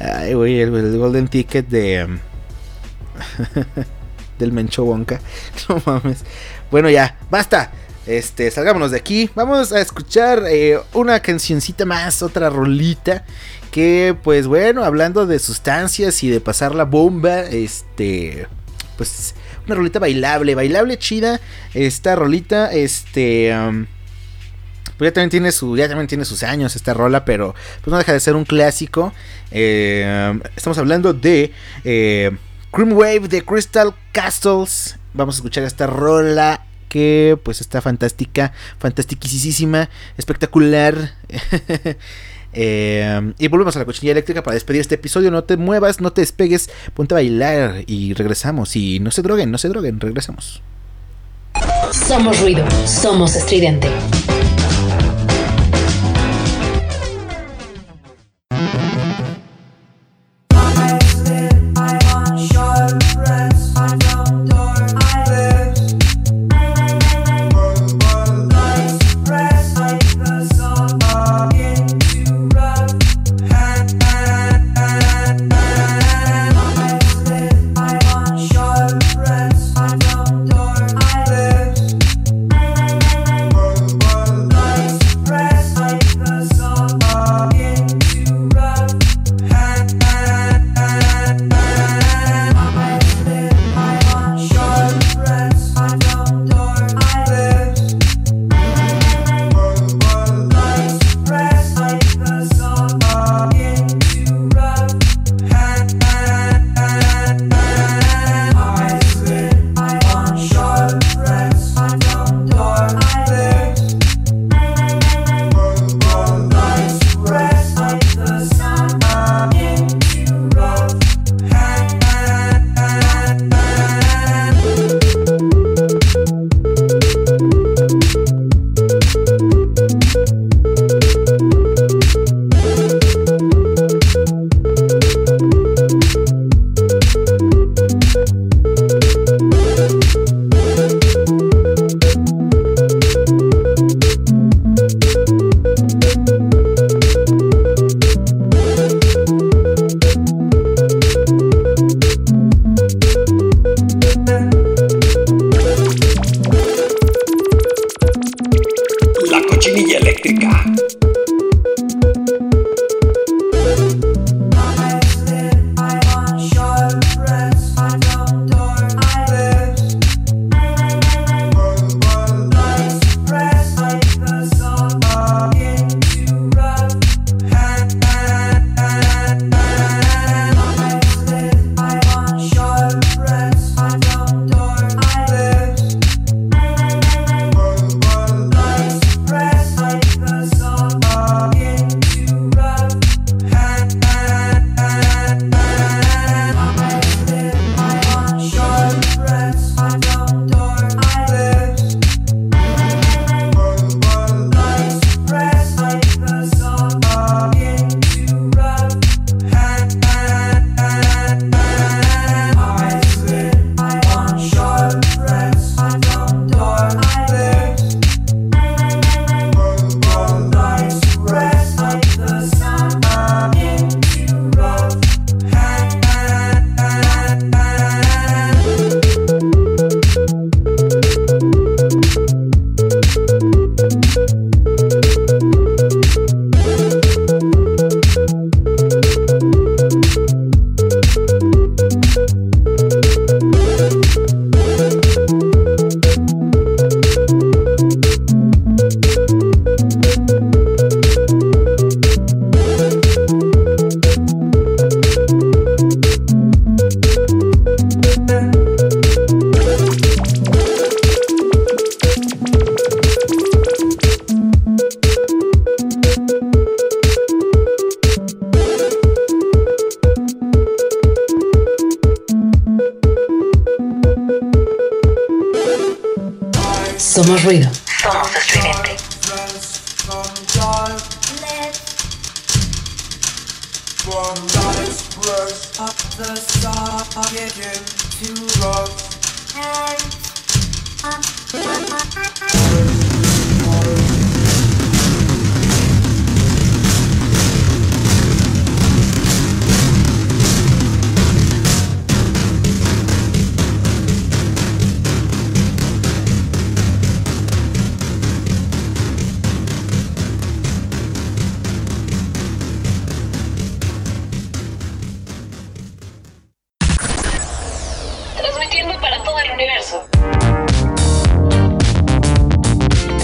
Ay, güey, el, el Golden Ticket de... del Mencho Wonka. No mames. Bueno, ya, basta. Este, salgámonos de aquí. Vamos a escuchar eh, una cancioncita más, otra rolita. Que, pues bueno, hablando de sustancias y de pasar la bomba, este, pues una rolita bailable, bailable chida. Esta rolita, este, um, pues ya también tiene su, ya también tiene sus años esta rola, pero pues no deja de ser un clásico. Eh, estamos hablando de eh, Cream Wave de Crystal Castles. Vamos a escuchar esta rola que pues está fantástica, fantastiquísima, espectacular. Eh, y volvemos a la cochinilla eléctrica para despedir este episodio. No te muevas, no te despegues, ponte a bailar y regresamos. Y no se droguen, no se droguen, regresamos. Somos ruido, somos estridente.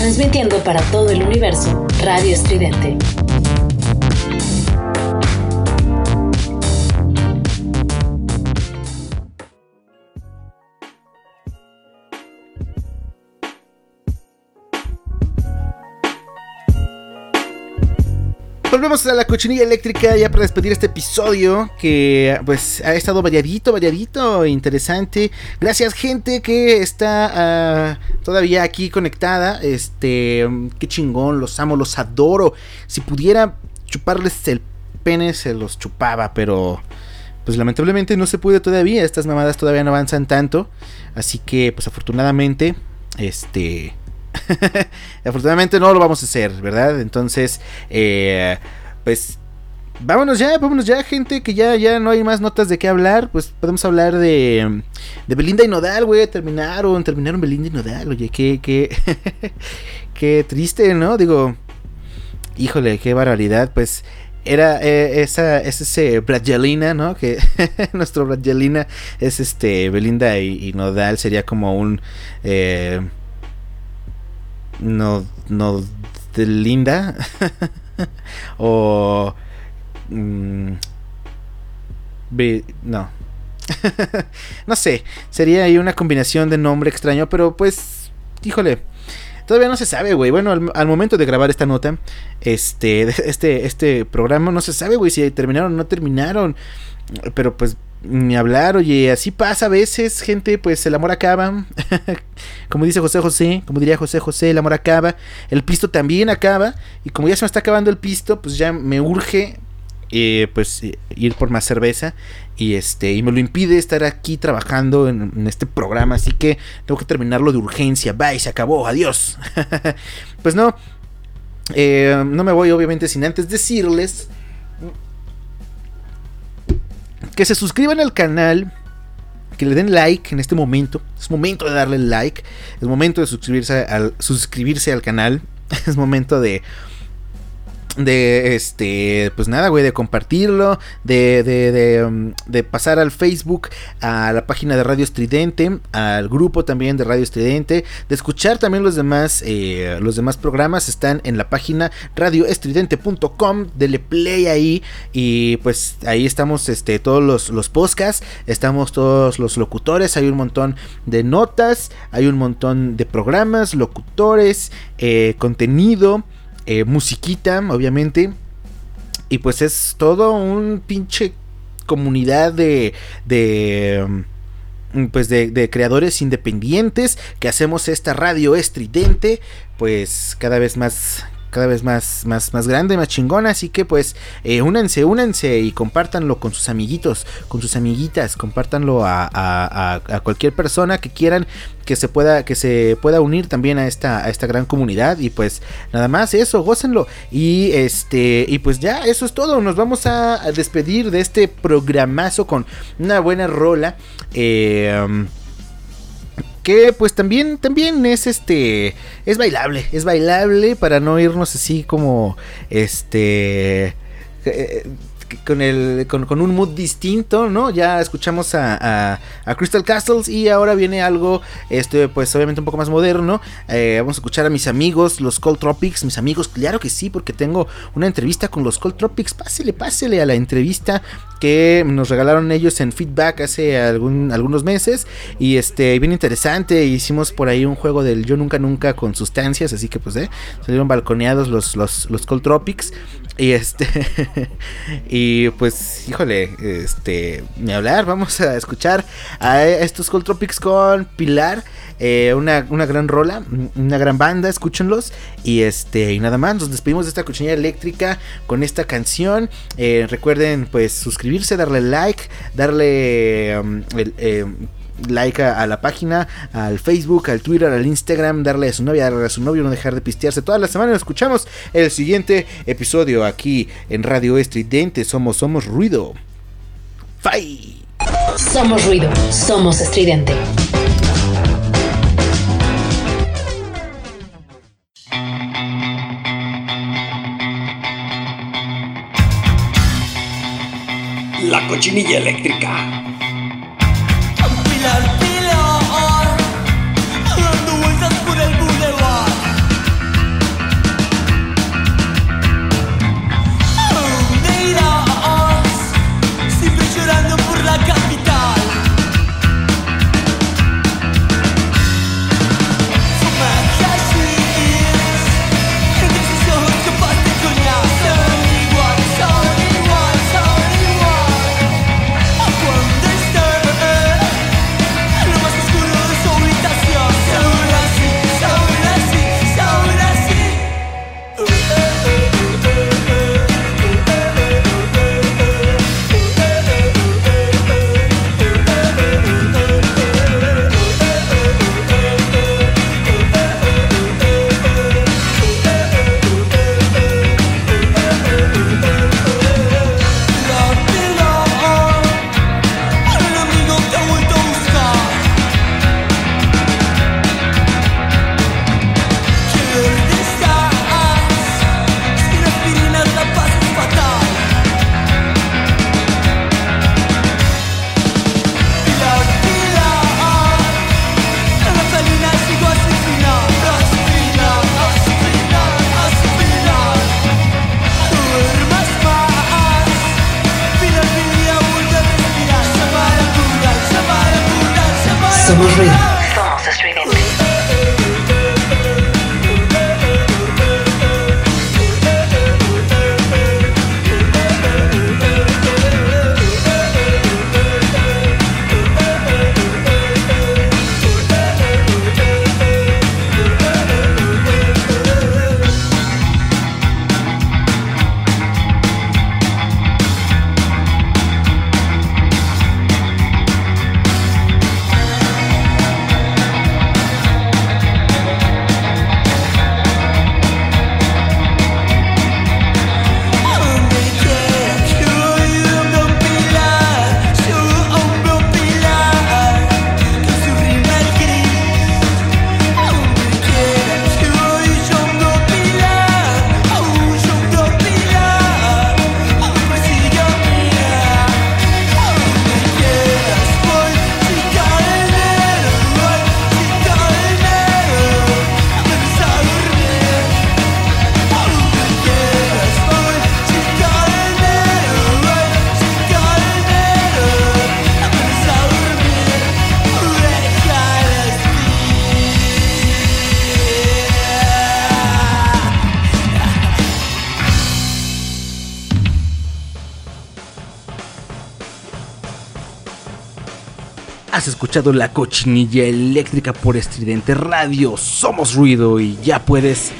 Transmitiendo para todo el universo, Radio Estridente. Volvemos a la cochinilla eléctrica ya para despedir este episodio que pues ha estado variadito, variadito, interesante. Gracias gente que está ah, todavía aquí conectada. Este, qué chingón, los amo, los adoro. Si pudiera chuparles el pene se los chupaba, pero pues lamentablemente no se puede todavía. Estas mamadas todavía no avanzan tanto, así que pues afortunadamente este Afortunadamente no lo vamos a hacer, ¿verdad? Entonces, eh, pues vámonos ya, vámonos ya, gente, que ya, ya no hay más notas de qué hablar. Pues podemos hablar de, Belinda y Nodal, güey. Terminaron, terminaron Belinda y Nodal, oye, qué, qué, qué triste, ¿no? Digo, híjole, qué barbaridad, pues. Era eh, esa, es ese Bradgelina, ¿no? Que nuestro Bradgelina es este Belinda y, y Nodal sería como un eh, no, no de linda. O mm, no. No sé sería ahí una combinación de nombre extraño pero pues híjole todavía no se sabe güey. Bueno al, al momento de grabar esta nota este este este programa no se sabe güey si terminaron o no terminaron. Pero pues ni hablar, oye, así pasa a veces, gente, pues el amor acaba. como dice José José, como diría José José, el amor acaba. El pisto también acaba. Y como ya se me está acabando el pisto, pues ya me urge eh, pues eh, ir por más cerveza. Y este, y me lo impide estar aquí trabajando en, este programa. Así que tengo que terminarlo de urgencia. Bye, se acabó, adiós. pues no. eh, no me voy, obviamente, sin antes decirles que se suscriban al canal, que le den like en este momento. Es momento de darle like, es momento de suscribirse al, suscribirse al canal, es momento de de este pues nada güey de compartirlo de, de, de, um, de pasar al facebook a la página de radio estridente al grupo también de radio estridente de escuchar también los demás eh, los demás programas están en la página radioestridente.com dele play ahí y pues ahí estamos este todos los, los podcasts estamos todos los locutores hay un montón de notas hay un montón de programas locutores eh, contenido eh, musiquita, obviamente. Y pues es todo un pinche comunidad de. de mm, pues de, de creadores independientes que hacemos esta radio estridente pues cada vez más cada vez más, más, más grande, más chingona. Así que pues eh, únanse, únanse y compártanlo con sus amiguitos, con sus amiguitas, compártanlo a, cualquier persona que quieran que se pueda, que se pueda unir también a esta, a esta gran comunidad. Y pues nada más eso, gócenlo. Y este, y pues ya, eso es todo. Nos vamos a, a despedir de este programazo con una buena rola. Eh, um, que pues también también es este es bailable es bailable para no irnos así como este eh, con el con, con un mood distinto no ya escuchamos a, a- a Crystal Castles y ahora viene algo este pues obviamente un poco más moderno. Eh, vamos a escuchar a mis amigos los Cold Tropics. Mis amigos claro que sí porque tengo una entrevista con los Cold Tropics. Pásele pásele a la entrevista que nos regalaron ellos en feedback hace algunos meses y este bien interesante hicimos por ahí un juego del yo nunca nunca con sustancias así que pues eh, salieron balconeados los los los Cold Tropics y este y pues híjole este ni hablar vamos a escuchar a estos Cold Tropics con Pilar eh, una, una gran rola, una gran banda, escúchenlos. Y este, y nada más, nos despedimos de esta cochinilla eléctrica con esta canción. Eh, recuerden, pues, suscribirse suscribirse, darle like, darle um, eh, like a, a la página, al Facebook, al Twitter, al Instagram, darle a su novia, darle a su novio, no dejar de pistearse toda la semana. Nos escuchamos el siguiente episodio aquí en Radio Estridente. Somos, somos ruido. Bye. Somos ruido, somos estridente. La cochinilla eléctrica. Escuchado la cochinilla eléctrica por estridente radio. Somos ruido y ya puedes.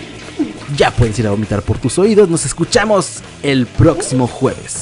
Ya puedes ir a vomitar por tus oídos. Nos escuchamos el próximo jueves.